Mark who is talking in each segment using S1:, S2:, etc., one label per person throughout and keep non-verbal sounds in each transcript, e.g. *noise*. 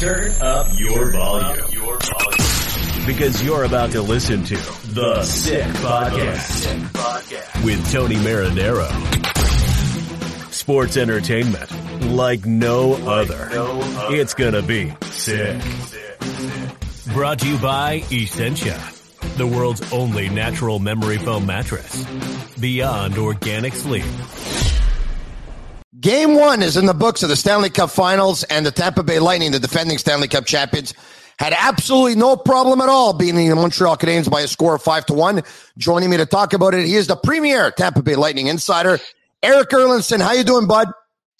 S1: Turn up your volume. Because you're about to listen to The Sick Podcast with Tony Marinaro. Sports entertainment like no other. It's gonna be sick. Brought to you by Essentia, the world's only natural memory foam mattress. Beyond organic sleep.
S2: Game one is in the books of the Stanley Cup Finals, and the Tampa Bay Lightning, the defending Stanley Cup champions, had absolutely no problem at all beating the Montreal Canadiens by a score of five to one. Joining me to talk about it, he is the premier Tampa Bay Lightning insider, Erik Erlendsson. How you doing, bud?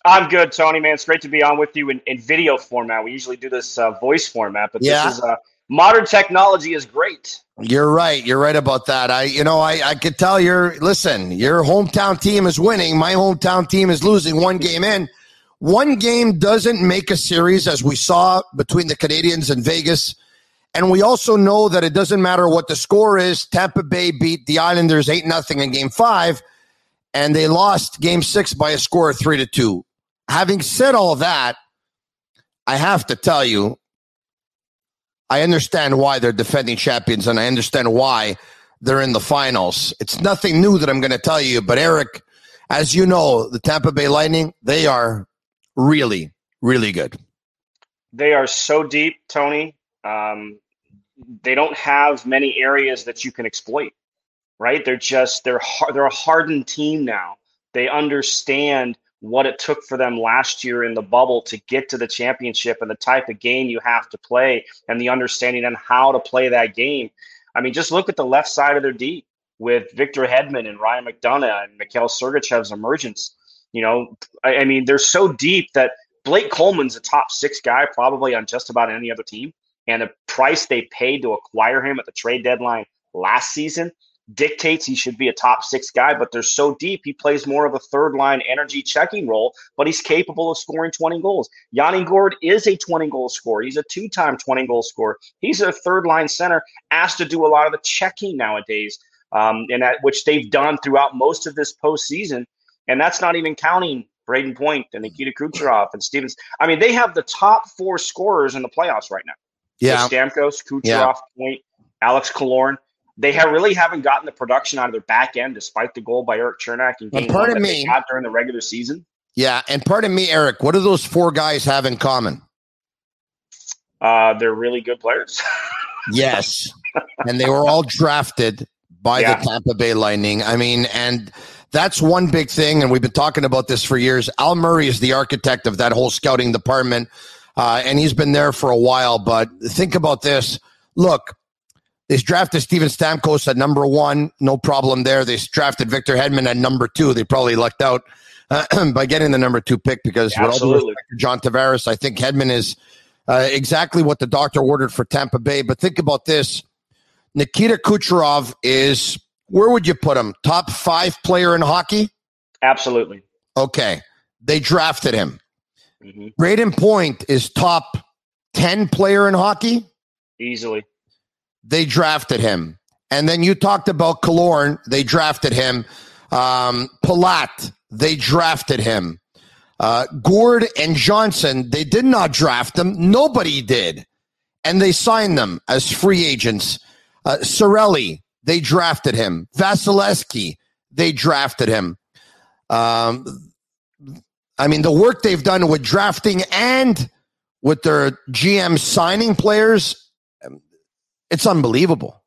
S3: I'm good, Tony. Man, it's great to be on with you in, in video format. We usually do this uh, voice format, but
S2: Yeah.
S3: this is uh, modern technology is great.
S2: You're right. You're right about that. I, you know, I, I could tell you're, listen, your hometown team is winning. My hometown team is losing one game in. One game doesn't make a series, as we saw between the Canadiens and Vegas. And we also know that it doesn't matter what the score is. Tampa Bay beat the Islanders 8 nothing in game five, and they lost game six by a score of three to two. Having said all that, I have to tell you, I understand why they're defending champions and I understand why they're in the finals. It's nothing new that I'm going to tell you, but Erik, as you know, the Tampa Bay Lightning, they are really, really good.
S3: They are so deep, Tony. Um, they don't have many areas that you can exploit, right? They're just they're har- they're a hardened team now. They understand what it took for them last year in the bubble to get to the championship and the type of game you have to play and the understanding on how to play that game. I mean, just look at the left side of their D with Victor Hedman and Ryan McDonagh and Mikhail Sergachev's emergence. You know, I, I mean, they're so deep that Blake Coleman's a top six guy probably on just about any other team. And the price they paid to acquire him at the trade deadline last season dictates he should be a top six guy, but they're so deep, he plays more of a third line energy checking role, but he's capable of scoring 20 goals. Yanni Gourde is a 20 goal scorer. He's a two time 20 goal scorer. He's a third line center, asked to do a lot of the checking nowadays, um, and that which they've done throughout most of this postseason. And that's not even counting Brayden Point and Nikita Kucherov and Stevens. I mean, they have the top four scorers in the playoffs right now.
S2: Yeah.
S3: So Stamkos, Kucherov,
S2: Yeah.
S3: Point, Alex Killorn. They have really haven't gotten the production out of their back end, despite the goal by Erik Cernak
S2: And
S3: game one that
S2: me-
S3: they had during the regular season.
S2: Yeah. And pardon me, Erik, what do those four guys have in common?
S3: Uh, they're really good players. *laughs*
S2: Yes. and they were all drafted by
S3: Yeah.
S2: the Tampa Bay Lightning. I mean, and that's one big thing. And we've been talking about this for years. Al Murray is the architect of that whole scouting department. Uh, and he's been there for a while. But think about this. Look, they drafted Steven Stamkos at number one. No problem there. They drafted Victor Hedman at number two. They probably lucked out uh, *clears throat* by getting the number two pick because with all due
S3: Absolutely.
S2: respect to John Tavares, I think Hedman is uh, exactly what the doctor ordered for Tampa Bay. But think about this. Nikita Kucherov is, where would you put him? Top five player in hockey?
S3: Absolutely.
S2: Okay. They drafted him.
S3: hmm
S2: Brayden Point is top 10 player in hockey.
S3: Easily.
S2: They drafted him. And then you talked about Killorn. They drafted him. Um, Palat, they drafted him. Uh, Gourde and Johnson, they did not draft them. Nobody did. And they signed them as free agents. Uh, Cirelli, they drafted him. Vasilevskiy, they drafted him. Um, I mean, the work they've done with drafting and with their GM signing players, it's unbelievable.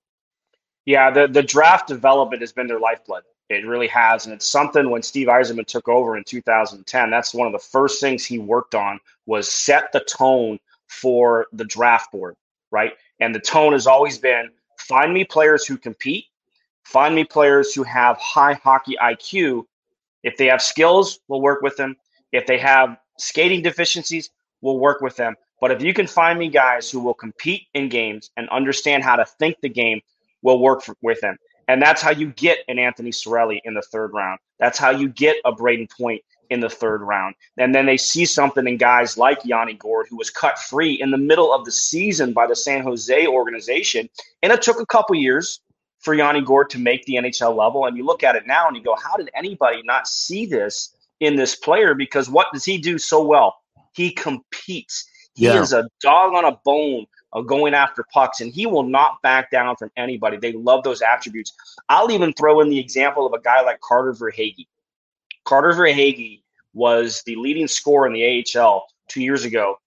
S3: Yeah, the, the draft development has been their lifeblood. It really has. And it's something when Steve Yzerman took over in 2010, that's one of the first things he worked on was set the tone for the draft board, right? And the tone has always been find me players who compete, find me players who have high hockey IQ. If they have skills, we'll work with them. If they have skating deficiencies, we'll work with them. But if you can find me guys who will compete in games and understand how to think the game, we'll work for, with them. And that's how you get an Anthony Cirelli in the third round. That's how you get a Brayden Point in the third round. And then they see something in guys like Yanni Gourde, who was cut free in the middle of the season by the San Jose organization. And it took a couple years for Yanni Gourde to make the NHL level. And you look at it now and you go, how did anybody not see this in this player? Because what does he do so well? He competes. He yeah. is a dog on a bone of going after pucks, and he will not back down from anybody. They love those attributes. I'll even throw in the example of a guy like Carter Verhaeghe. Carter Verhaeghe was the leading scorer in the AHL two years ago.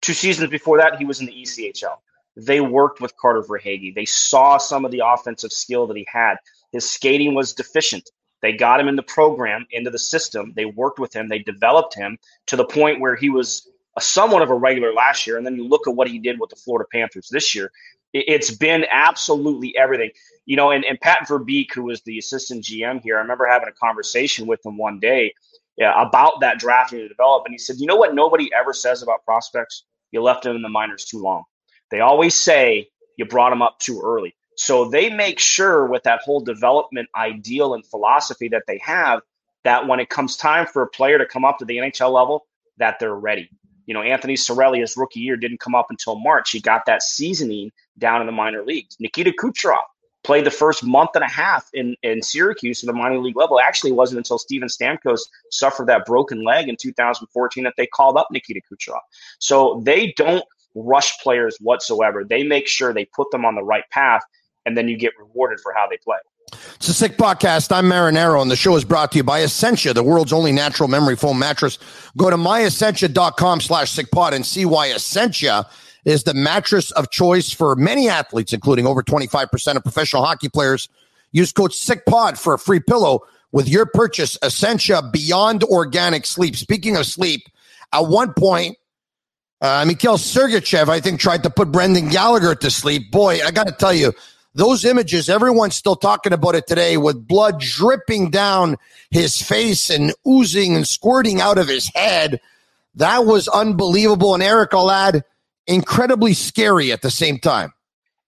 S3: Two seasons before that, he was in the ECHL. They worked with Carter Verhaeghe. They saw some of the offensive skill that he had. His skating was deficient. They got him in the program, into the system. They worked with him. They developed him to the point where he was a somewhat of a regular last year. And then you look at what he did with the Florida Panthers this year. It's been absolutely everything. You know, and, and Pat Verbeek, who was the assistant GM here, I remember having a conversation with him one day yeah, about that drafting to develop. And he said, you know what nobody ever says about prospects? You left them in the minors too long. They always say you brought them up too early. So they make sure with that whole development ideal and philosophy that they have that when it comes time for a player to come up to the NHL level, that they're ready. You know, Anthony Cirelli, his rookie year, didn't come up until March. He got that seasoning down in the minor leagues. Nikita Kucherov played the first month and a half in, in Syracuse at the minor league level. Actually, it wasn't until Steven Stamkos suffered that broken leg in 2014 that they called up Nikita Kucherov. So they don't rush players whatsoever. They make sure they put them on the right path, and then you get rewarded for how they play.
S2: It's a sick podcast. I'm Marinaro, and the show is brought to you by Essentia, the world's only natural memory foam mattress. Go to myessentia.com slash sickpod and see why Essentia is the mattress of choice for many athletes, including over 25% of professional hockey players. Use code SICKPOD for a free pillow with your purchase. Essentia Beyond Organic Sleep. Speaking of sleep, at one point, uh, Mikhail Sergachev, I think, tried to put Brendan Gallagher to sleep. Boy, I got to tell you, those images, everyone's still talking about it today with blood dripping down his face and oozing and squirting out of his head. That was unbelievable. And Erik, I'll add, incredibly scary at the same time.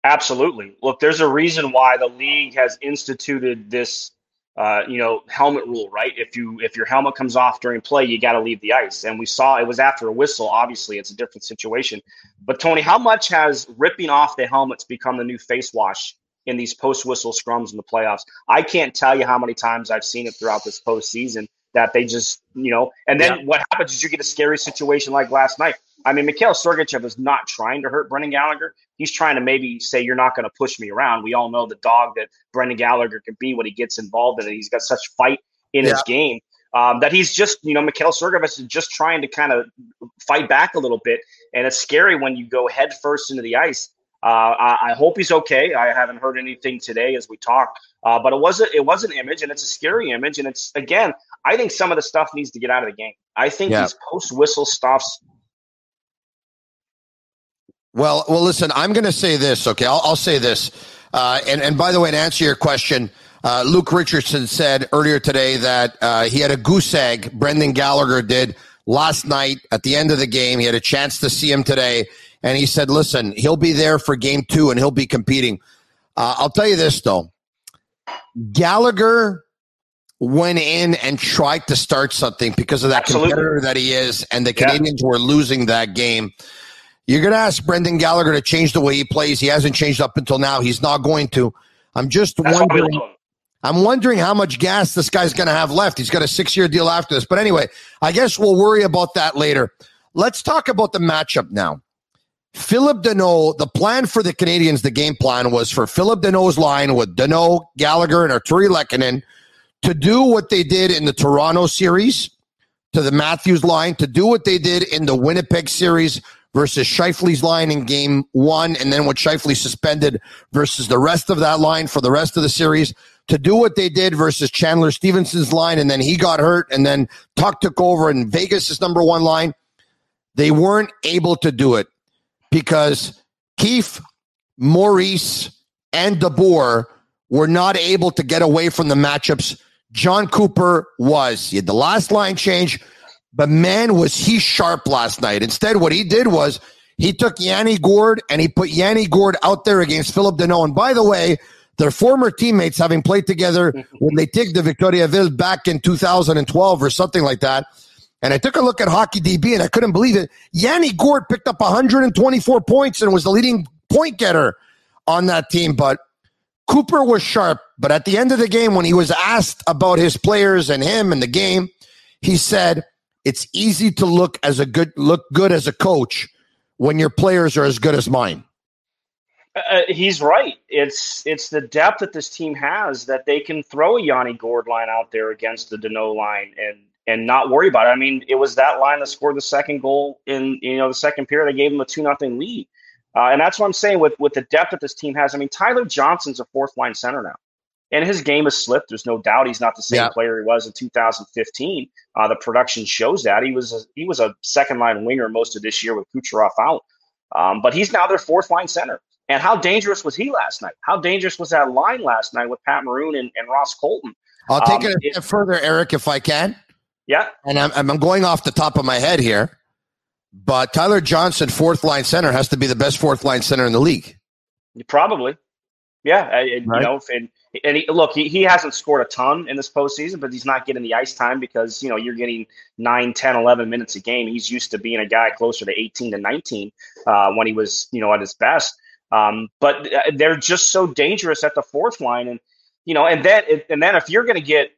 S3: Absolutely. Look, there's a reason why the league has instituted this uh, you know, helmet rule, right? If you if your helmet comes off during play, you got to leave the ice. And we saw it was after a whistle. Obviously, it's a different situation. But Tony, how much has ripping off the helmets become the new face wash in these post whistle scrums in the playoffs? I can't tell you how many times I've seen it throughout this postseason that they just, you know, and then yeah. what happens is you get a scary situation like last night. I mean, Mikhail Sergachev is not trying to hurt Brendan Gallagher. He's trying to maybe say, You're not going to push me around. We all know the dog that Brendan Gallagher can be when he gets involved in it. He's got such fight in yeah. his game um, that he's just, you know, Mikhail Sergachev is just trying to kind of fight back a little bit. And it's scary when you go head first into the ice. Uh, I, I, hope he's okay. I haven't heard anything today as we talk, uh, but it was a, it was an image, and it's a scary image. And it's again, I think some of the stuff needs to get out of the game. I think yeah. these post whistle stuffs
S2: well, well, listen, I'm going to say this. Okay, I'll, I'll say this. Uh, and and by the way, to answer your question, uh, Luke Richardson said earlier today that uh, he had a goose egg. Brendan Gallagher did last night at the end of the game. He had a chance to see him today, and he said, "Listen, he'll be there for game two, and he'll be competing." Uh, I'll tell you this though, Gallagher went in and tried to start something because of that Absolutely. competitor that he is, and the Canadiens yeah. were losing that game. You're going to ask Brendan Gallagher to change the way he plays. He hasn't changed up until now. He's not going to. I'm just That's wondering. I'm wondering how much gas this guy's going to have left. He's got a six year deal after this. But anyway, I guess we'll worry about that later. Let's talk about the matchup now. Phillip Danault, the plan for the Canadiens, the game plan was for Phillip Danault's line with Danault, Gallagher, and Artturi Lehkonen to do what they did in the Toronto series to the Matthews line, to do what they did in the Winnipeg series versus Scheifele's line in game one, and then what Scheifele suspended versus the rest of that line for the rest of the series to do what they did versus Chandler Stephenson's line, and then he got hurt, and then Tuch took over, and Vegas' number one line. They weren't able to do it because Keefe, Maurice, and DeBoer were not able to get away from the matchups. Jon Cooper was. He had the last line change but man, was he sharp last night. Instead, what he did was he took Yanni Gourde and he put Yanni Gourde out there against Phillip Danault. And by the way, their former teammates having played together mm-hmm. when they took the Victoriaville back in 2012 or something like that. And I took a look at Hockey DB and I couldn't believe it. Yanni Gourde picked up 124 points and was the leading point getter on that team. But Cooper was sharp. But at the end of the game, when he was asked about his players and him and the game, he said, it's easy to look as a good look good as a coach when your players are as good as mine.
S3: Uh, he's right. It's it's the depth that this team has that they can throw a Yanni Gourde line out there against the Danault line and and not worry about it. I mean, it was that line that scored the second goal in you know the second period. They gave them a two nothing lead, uh, and that's what I'm saying with with the depth that this team has. I mean, Tyler Johnson's a fourth line center now and his game has slipped. There's no doubt he's not the same yeah. player he was in 2015. Uh, the production shows that he was a, he was a second line winger most of this year with Kucherov out, um, but he's now their fourth line center. And how dangerous was he last night? How dangerous was that line last night with Pat Maroon and, and Ross Colton?
S2: I'll take um, it a step further, Erik, if I can.
S3: Yeah.
S2: And I'm, I'm going off the top of my head here, but Tyler Johnson, fourth line center, has to be the best fourth line center in the league.
S3: Probably. Yeah. right. You know, and and he, look, he, he hasn't scored a ton in this postseason, but he's not getting the ice time because, you know, you're getting 9, 10, 11 minutes a game. He's used to being a guy closer to 18 to 19 uh, when he was, you know, at his best. Um, but uh, they're just so dangerous at the fourth line. And, you know, and then, and then if you're going to get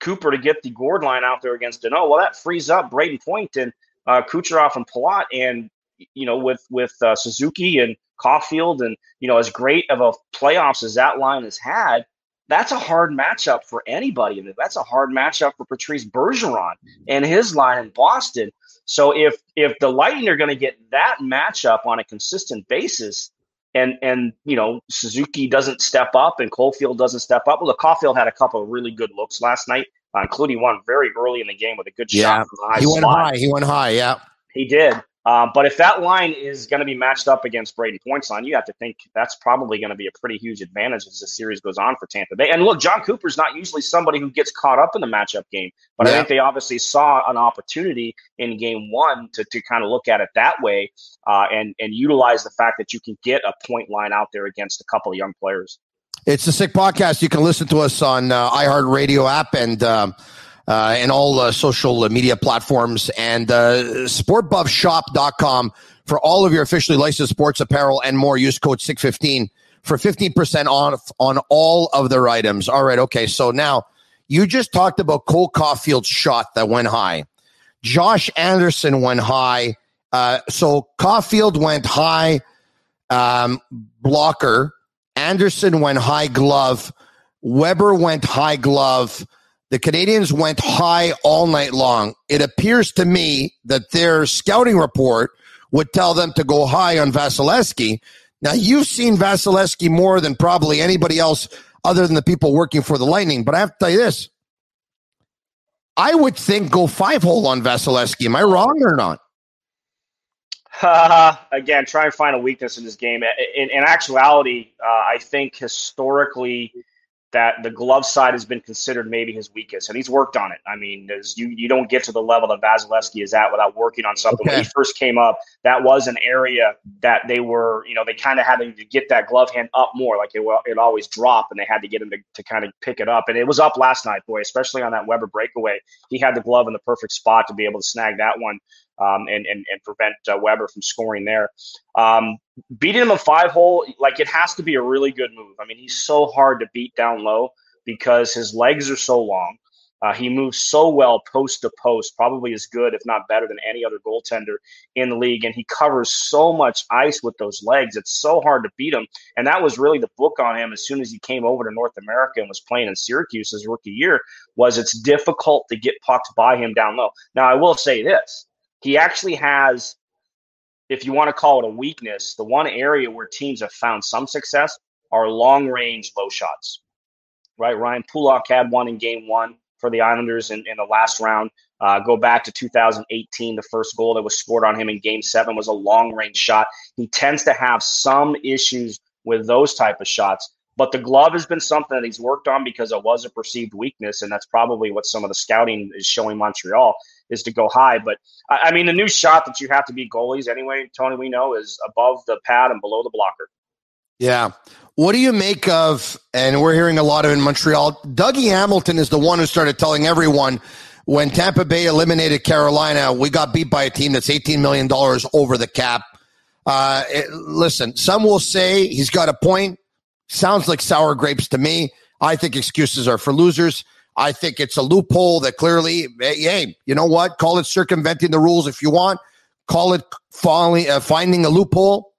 S3: Cooper to get the Gourde line out there against Danault, well, that frees up Brayden Point and uh, Kucherov and Palat. And, you know, with, with uh, Suzuki and Caufield and, you know, as great of a playoffs as that line has had, that's a hard matchup for anybody. That's a hard matchup for Patrice Bergeron and his line in Boston. So if if the Lightning are going to get that matchup on a consistent basis, and and you know Suzuki doesn't step up and Caufield doesn't step up. Well, the Caufield had a couple of really good looks last night, uh, including one very early in the game with a good
S2: yeah.
S3: shot
S2: from the high. He went spot. high. He went high. Yeah,
S3: he did. Um, but if that line is going to be matched up against Brayden Point's line, you have to think that's probably going to be a pretty huge advantage as the series goes on for Tampa Bay. And look, Jon Cooper's not usually somebody who gets caught up in the matchup game, but yeah. I think they obviously saw an opportunity in game one to, to kind of look at it that way uh, and, and utilize the fact that you can get a point line out there against a couple of young players.
S2: It's a sick podcast. You can listen to us on uh, iHeartRadio app and. Um, uh, and all uh, social media platforms and uh, sportbuffshop.com for all of your officially licensed sports apparel and more. Use code 615 for 15% off on all of their items. All right. Okay. So now you just talked about Cole Caufield's shot that went high. Josh Anderson went high. Uh, so Caufield went high um, blocker. Anderson went high glove. Weber went high glove. The Canadiens went high all night long. It appears to me that their scouting report would tell them to go high on Vasilevskiy. Now, you've seen Vasilevskiy more than probably anybody else other than the people working for the Lightning. But I have to tell you this I would think go five hole on Vasilevskiy. Am I wrong or not? *laughs*
S3: Again, try and find a weakness in this game. In, in actuality, uh, I think historically, that the glove side has been considered maybe his weakest, and he's worked on it. I mean, you you don't get to the level that Vasilevskiy is at without working on something. Okay. When he first came up, that was an area that they were, you know, they kind of had to get that glove hand up more, like it it always dropped, and they had to get him to, to kind of pick it up. And it was up last night, boy, especially on that Weber breakaway. He had the glove in the perfect spot to be able to snag that one um, and, and, and prevent uh, Weber from scoring there. Um, beating him a five hole, like it has to be a really good move. I mean, he's so hard to beat down low because his legs are so long. Uh, he moves so well post to post, probably as good, if not better, than any other goaltender in the league. And he covers so much ice with those legs; it's so hard to beat him. And that was really the book on him as soon as he came over to North America and was playing in Syracuse his rookie year. Was it's difficult to get pucks by him down low. Now, I will say this: he actually has, if you want to call it a weakness, the one area where teams have found some success are long range low shots. Right? Ryan Pulock had one in game one for the Islanders in, in the last round. Uh, go back to 2018, the first goal that was scored on him in game seven was a long range shot. He tends to have some issues with those type of shots. But the glove has been something that he's worked on because it was a perceived weakness, and that's probably what some of the scouting is showing Montreal is to go high. But I mean, the new shot that you have to be goalies anyway, Tony, we know is above the pad and below the blocker.
S2: Yeah. What do you make of, and we're hearing a lot of in Montreal, Dougie Hamilton is the one who started telling everyone when Tampa Bay eliminated Carolina, we got beat by a team that's $18 million over the cap. Uh, it, listen, some will say he's got a point. Sounds like sour grapes to me. I think excuses are for losers. I think it's a loophole that clearly, hey, you know what? Call it circumventing the rules if you want. Call it falling, uh, finding a loophole.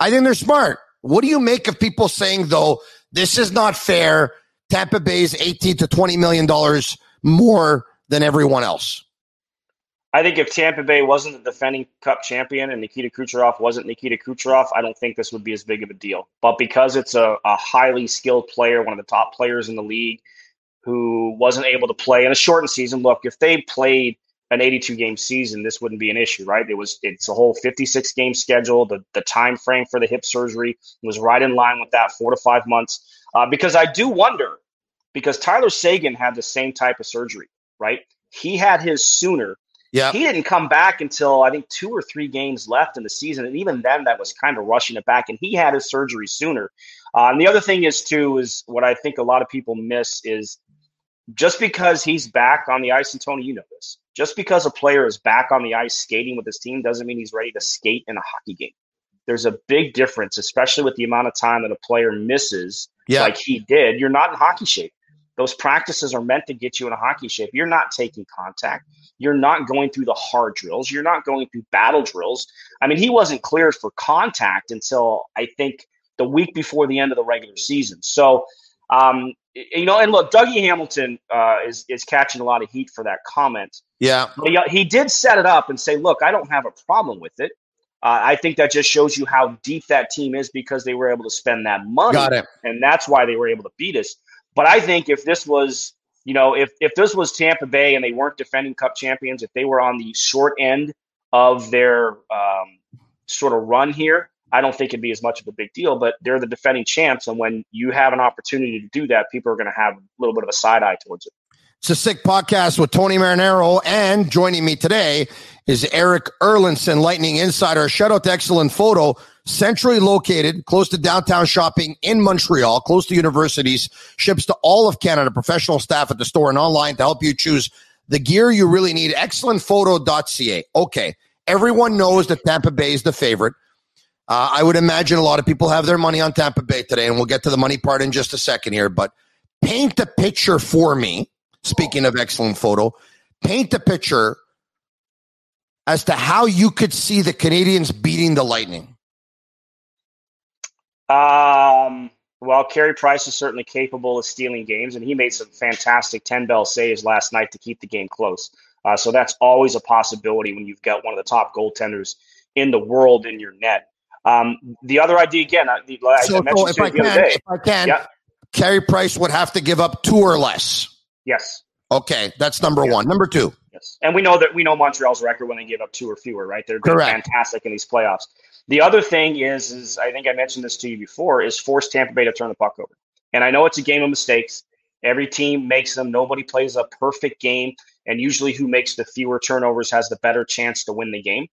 S2: I think they're smart. What do you make of people saying, though, this is not fair? Tampa Bay's 18 to 20 million dollars more than everyone else.
S3: I think if Tampa Bay wasn't the defending Cup champion and Nikita Kucherov wasn't Nikita Kucherov, I don't think this would be as big of a deal. But because it's a, a highly skilled player, one of the top players in the league, who wasn't able to play in a shortened season, look, if they played an 82 game season, this wouldn't be an issue, right? It was it's a whole 56 game schedule. The the time frame for the hip surgery was right in line with that, four to five months. Uh, because I do wonder, because Tyler Seguin had the same type of surgery, right? He had his sooner. Yeah. He didn't come back until I think two or three games left in the season. And even then, that was kind of rushing it back. And he had his surgery sooner. Uh, and the other thing is, too, is what I think a lot of people miss is just because he's back on the ice, and Tony, you know this, just because a player is back on the ice skating with his team doesn't mean he's ready to skate in a hockey game. There's a big difference, especially with the amount of time that a player misses, yeah. like he did. You're not in hockey shape. Those practices are meant to get you in a hockey shape. You're not taking contact. You're not going through the hard drills. You're not going through battle drills. I mean, he wasn't cleared for contact until I think the week before the end of the regular season. So, um, you know, and look, Dougie Hamilton uh, is is catching a lot of heat for that comment.
S2: Yeah,
S3: he, he did set it up and say, "Look, I don't have a problem with it. Uh, I think that just shows you how deep that team is because they were able to spend that money, and that's why they were able to beat us." But I think if this was, you know, if if this was Tampa Bay and they weren't defending Cup champions, if they were on the short end of their um, sort of run here, I don't think it'd be as much of a big deal. But they're the defending champs, and when you have an opportunity to do that, people are going to have a little bit of a side eye towards it.
S2: It's a sick podcast with Tony Marinaro, and joining me today is Erik Erlendsson, Lightning Insider. Shout out to Excellent Photo centrally located, close to downtown shopping in Montreal, close to universities, ships to all of Canada, professional staff at the store and online to help you choose the gear you really need. Excellentphoto.ca. Okay. Everyone knows that Tampa Bay is the favorite. Uh, I would imagine a lot of people have their money on Tampa Bay today, and we'll get to the money part in just a second here. But paint the picture for me. Speaking of excellent photo, paint the picture as to how you could see the Canadiens beating the Lightning.
S3: Um, well, Carey Price is certainly capable of stealing games, and he made some fantastic 10 bell saves last night to keep the game close. Uh, so that's always a possibility when you've got one of the top goaltenders in the world in your net. Um, the other idea, again, I, so, I mentioned
S2: so if, I can, day, if I can, yeah. Carey Price would have to give up two or less.
S3: Yes.
S2: Okay, that's number one. Number two.
S3: Yes, and we know that we know Montreal's record when they give up two or fewer, right? They're fantastic in these playoffs. The other thing is, is I think I mentioned this to you before, is force Tampa Bay to turn the puck over. And I know it's a game of mistakes. Every team makes them. Nobody plays a perfect game. And usually who makes the fewer turnovers has the better chance to win the game.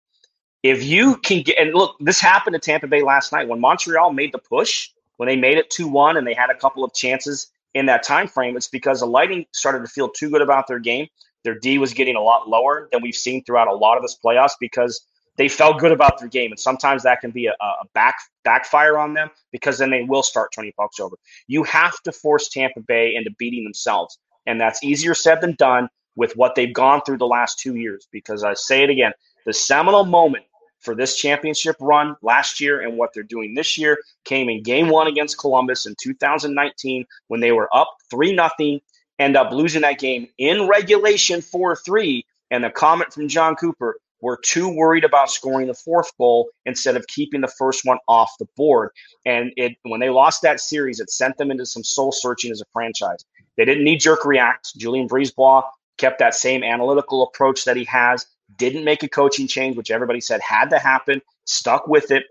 S3: If you can get, and look, this happened to Tampa Bay last night when Montreal made the push, when they made it 2 1 and they had a couple of chances in that time frame, it's because the lighting started to feel too good about their game. Their D was getting a lot lower than we've seen throughout a lot of this playoffs because they felt good about their game, and sometimes that can be a, a back backfire on them because then they will start turning pucks over. You have to force Tampa Bay into beating themselves, and that's easier said than done with what they've gone through the last two years. Because I say it again, the seminal moment for this championship run last year and what they're doing this year came in game one against Columbus in 2019 when they were up 3 nothing, end up losing that game in regulation 4 3. And the comment from Jon Cooper were too worried about scoring the fourth goal instead of keeping the first one off the board. And it when they lost that series, it sent them into some soul searching as a franchise. They didn't knee jerk react. Julien BriseBois kept that same analytical approach that he has, didn't make a coaching change, which everybody said had to happen, stuck with it.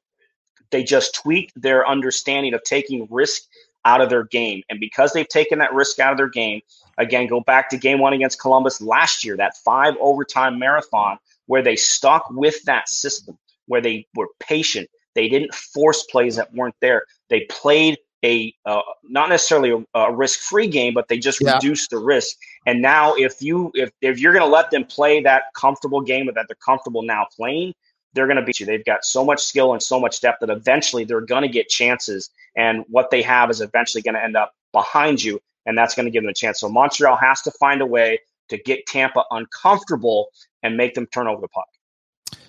S3: They just tweaked their understanding of taking risk out of their game. And because they've taken that risk out of their game, again, go back to game one against Columbus last year, that five overtime marathon where they stuck with that system, where they were patient. They didn't force plays that weren't there. They played a uh, not necessarily a, a risk-free game, but they just yeah. reduced the risk. And now, if you if if you're going to let them play that comfortable game that they're comfortable now playing, they're going to beat you. They've got so much skill and so much depth that eventually they're going to get chances. And what they have is eventually going to end up behind you, and that's going to give them a chance. So Montreal has to find a way to get Tampa uncomfortable and make them turn over the puck.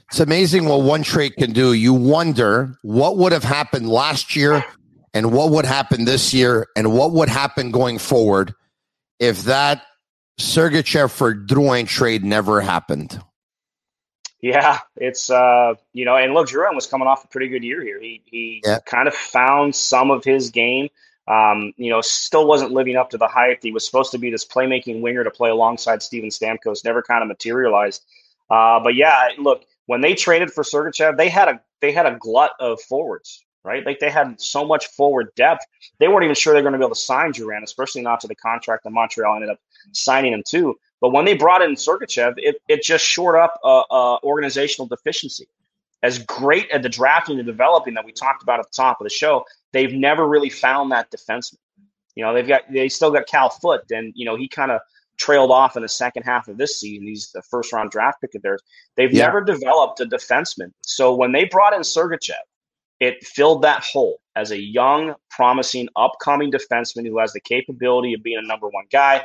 S2: It's amazing what one trait can do. You wonder what would have happened last year and what would happen this year and what would happen going forward if that Sergachev for Drouin trade never happened.
S3: Yeah, it's uh, you know, and look, Drouin was coming off a pretty good year here. He he yeah. kind of found some of his game. Um, you know, still wasn't living up to the hype. He was supposed to be this playmaking winger to play alongside Steven Stamkos. Never kind of materialized. Uh, but yeah, look, when they traded for Sergachev, they had a they had a glut of forwards right? Like they had so much forward depth. They weren't even sure they're going to be able to sign Drouin, especially not to the contract that Montreal ended up signing him to. But when they brought in Sergachev, it, it just shored up a, a organizational deficiency. As great at the drafting and developing that we talked about at the top of the show, they've never really found that defenseman. You know, they've got they still got Cal Foote, and you know he kind of trailed off in the second half of this season. He's the first round draft pick of theirs. They've yeah. never developed a defenseman. So when they brought in Sergachev, it filled that hole as a young, promising, upcoming defenseman who has the capability of being a number one guy.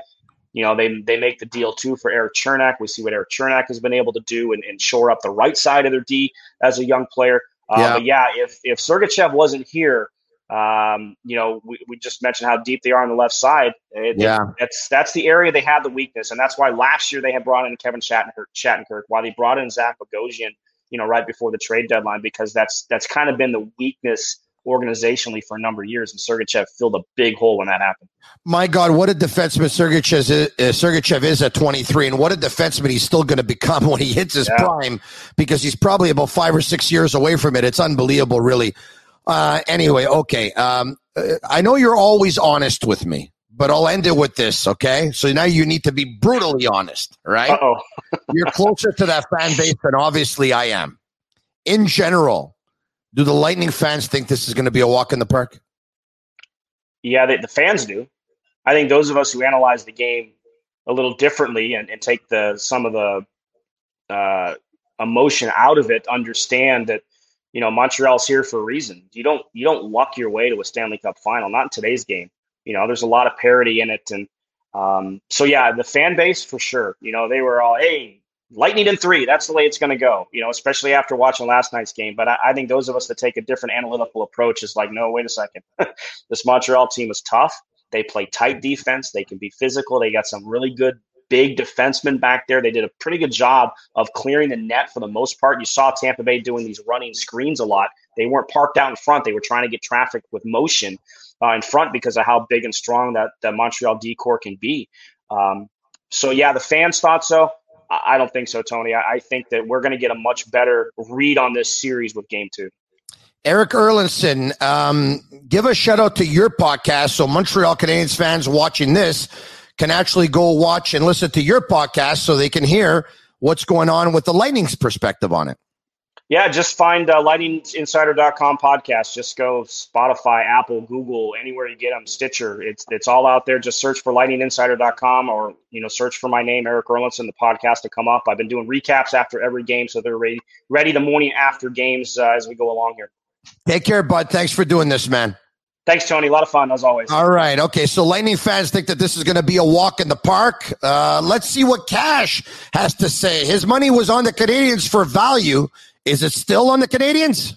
S3: You know, they they make the deal too for Erik Cernak. We see what Erik Cernak has been able to do and, and shore up the right side of their D as a young player. Uh, yeah. But yeah, if if Sergachev wasn't here, um, you know, we, we just mentioned how deep they are on the left side. It, yeah, it, that's that's the area they had the weakness, and that's why last year they had brought in Kevin Shattenkirk. Shattenkirk why they brought in Zach Bogosian you know, right before the trade deadline because that's that's kind of been the weakness organizationally for a number of years, and Sergachev filled a big hole when that happened.
S2: My God, what a defenseman Sergachev is, uh, Sergachev is at 23, and what a defenseman he's still going to become *laughs* when he hits his yeah. prime because he's probably about five or six years away from it. It's unbelievable, really. Uh, anyway, okay. Um, uh, I know you're always honest with me, but I'll end it with this, okay? So now you need to be brutally honest, right?
S3: oh
S2: You're closer to that fan base than obviously I am. In general, do the Lightning fans think this is going to be a walk in the park?
S3: Yeah, they, the fans do. I think those of us who analyze the game a little differently and, and take the some of the uh, emotion out of it understand that you know Montreal's here for a reason. You don't you don't luck your way to a Stanley Cup final, not in today's game. You know, there's a lot of parity in it, and um, so yeah, the fan base for sure. You know, they were all, hey, lightning in three. That's the way it's going to go. You know, especially after watching last night's game. But I, I, think those of us that take a different analytical approach is like, no, wait a second. *laughs* this Montreal team is tough. They play tight defense. They can be physical. They got some really good big defensemen back there. They did a pretty good job of clearing the net for the most part. You saw Tampa Bay doing these running screens a lot. They weren't parked out in front. They were trying to get traffic with motion uh, in front because of how big and strong that, that Montreal decor can be. Um, so, yeah, the fans thought so. I, don't think so, Tony. I, I think that we're going to get a much better read on this series with game two.
S2: Erik Erlendsson, um, give a shout out to your podcast so Montreal Canadiens fans watching this can actually go watch and listen to your podcast so they can hear what's going on with the Lightning's perspective on it.
S3: Yeah, just find uh, lightninginsider.com podcast. Just go Spotify, Apple, Google, anywhere you get them, Stitcher. It's it's all out there. Just search for lightninginsider.com or, you know, search for my name, Erik Erlendsson, the podcast to come up. I've been doing recaps after every game, so they're ready, ready the morning after games uh, as we go along here.
S2: Take care, bud. Thanks for doing this, man.
S3: Thanks, Tony. A lot of fun as always.
S2: All right. Okay. So Lightning fans think that this is going to be a walk in the park. Uh, let's see what Cash has to say. His money was on the Canadiens for value. Is it still on the Canadiens?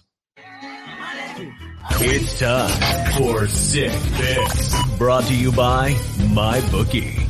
S1: It's time for Sick Picks, brought to you by MyBookie.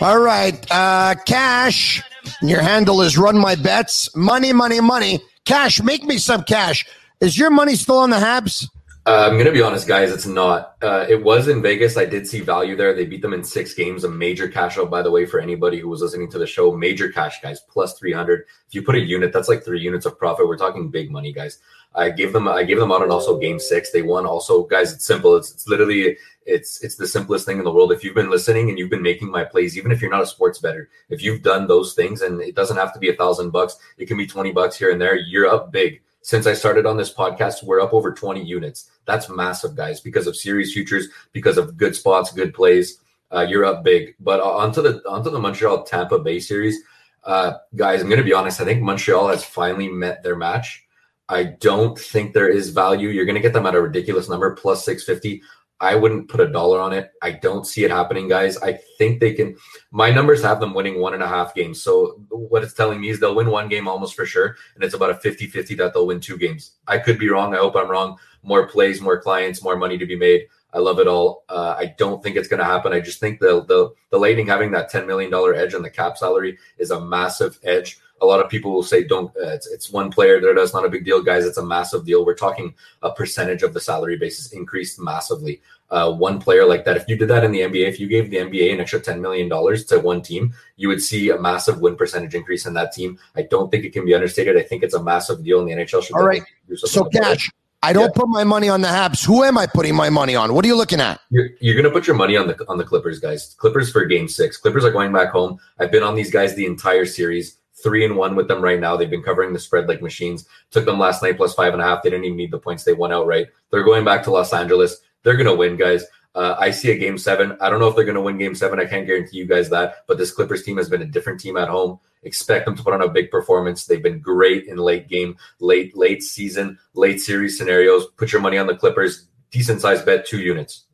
S2: All right, uh, Cash, your handle is Run My Bets. Money, money, money. Cash, make me some cash. Is your money still on the Habs?
S4: Uh, I'm gonna be honest, guys. It's not. Uh, it was in Vegas. I did see value there. They beat them in six games. A major cash out, by the way, for anybody who was listening to the show. Major cash, guys. Plus 300. If you put a unit, that's like three units of profit. We're talking big money, guys. I gave them. I gave them out on also game six. They won. Also, guys. It's simple. It's, it's literally. It's it's the simplest thing in the world. If you've been listening and you've been making my plays, even if you're not a sports better, if you've done those things, and it doesn't have to be a thousand bucks, it can be twenty bucks here and there. You're up big since I started on this podcast, we're up over 20 units. That's massive, guys, because of series futures, because of good spots, good plays. Uh, you're up big. But onto the onto the Montreal Tampa Bay series, uh, guys. I'm going to be honest. I think Montreal has finally met their match. I don't think there is value. You're going to get them at a ridiculous number, plus 650. I wouldn't put a dollar on it. I don't see it happening, guys. I think they can. My numbers have them winning one and a half games. So what it's telling me is they'll win one game almost for sure. And it's about a 50 50 that they'll win two games. I could be wrong. I hope I'm wrong. More plays, more clients, more money to be made. I love it all. Uh, I don't think it's going to happen. I just think the the the Lightning having that ten million dollar edge on the cap salary is a massive edge a lot of people will say don't uh, it's, it's one player that that's not a big deal guys it's a massive deal we're talking a percentage of the salary basis increased massively uh, one player like that if you did that in the nba if you gave the nba an extra $10 million to one team you would see a massive win percentage increase in that team i don't think it can be understated i think it's a massive deal in the nhl
S2: should all right so cash I don't yeah. put my money on the Habs. Who am I putting my money on? What are you looking at?
S4: You're, you're going to put your money on the on the Clippers, guys. Clippers for Game Six. Clippers are going back home. I've been on these guys the entire series three and one with them right now. They've been covering the spread like machines. Took them last night plus five and a half. They didn't even need the points. They won outright. They're going back to Los Angeles. They're going to win, guys. Uh, I see a game seven. I don't know if they're going to win game seven. I can't guarantee you guys that. But this Clippers team has been a different team at home. Expect them to put on a big performance. They've been great in late game, late, late season, late series scenarios. Put your money on the Clippers. Decent size bet, two units.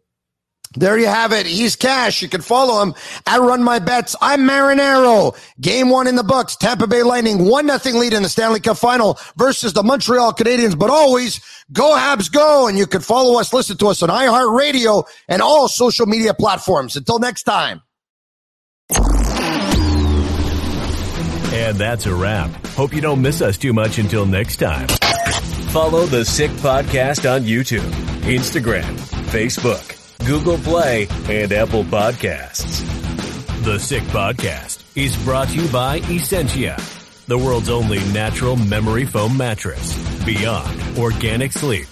S2: There you have it. He's Cash. You can follow him at Run My Bets. I'm Marinaro. Game one in the books. Tampa Bay Lightning, one nothing lead in the Stanley Cup final versus the Montreal Canadiens. But always go Habs go. And you can follow us, listen to us on iHeartRadio and all social media platforms. Until next time.
S1: And that's a wrap. Hope you don't miss us too much until next time. Follow the Sick Podcast on YouTube, Instagram, Facebook Google Play, and Apple Podcasts. The Sick Podcast is brought to you by Essentia, the world's only natural memory foam mattress. Beyond organic sleep